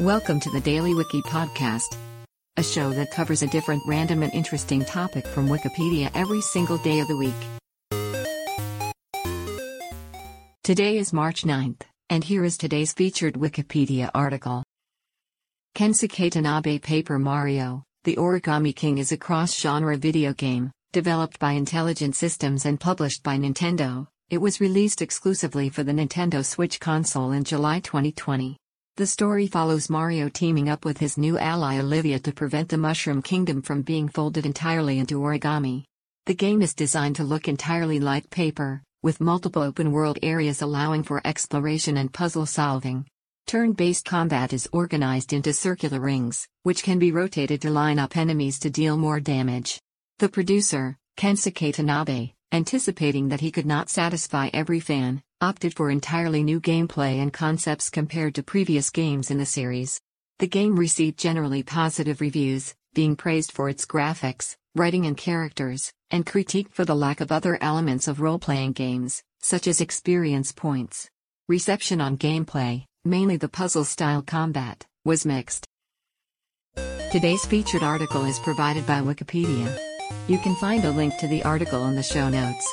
Welcome to the Daily Wiki Podcast, a show that covers a different random and interesting topic from Wikipedia every single day of the week. Today is March 9th, and here is today's featured Wikipedia article. Kensuke Tanabe Paper Mario, The Origami King is a cross-genre video game, developed by Intelligent Systems and published by Nintendo. It was released exclusively for the Nintendo Switch console in July 2020. The story follows Mario teaming up with his new ally Olivia to prevent the Mushroom Kingdom from being folded entirely into origami. The game is designed to look entirely like paper, with multiple open world areas allowing for exploration and puzzle solving. Turn based combat is organized into circular rings, which can be rotated to line up enemies to deal more damage. The producer, Kensuke Tanabe, anticipating that he could not satisfy every fan, opted for entirely new gameplay and concepts compared to previous games in the series. The game received generally positive reviews, being praised for its graphics, writing and characters, and critiqued for the lack of other elements of role playing games, such as experience points. Reception on gameplay, mainly the puzzle style combat, was mixed. Today's featured article is provided by Wikipedia. You can find a link to the article in the show notes.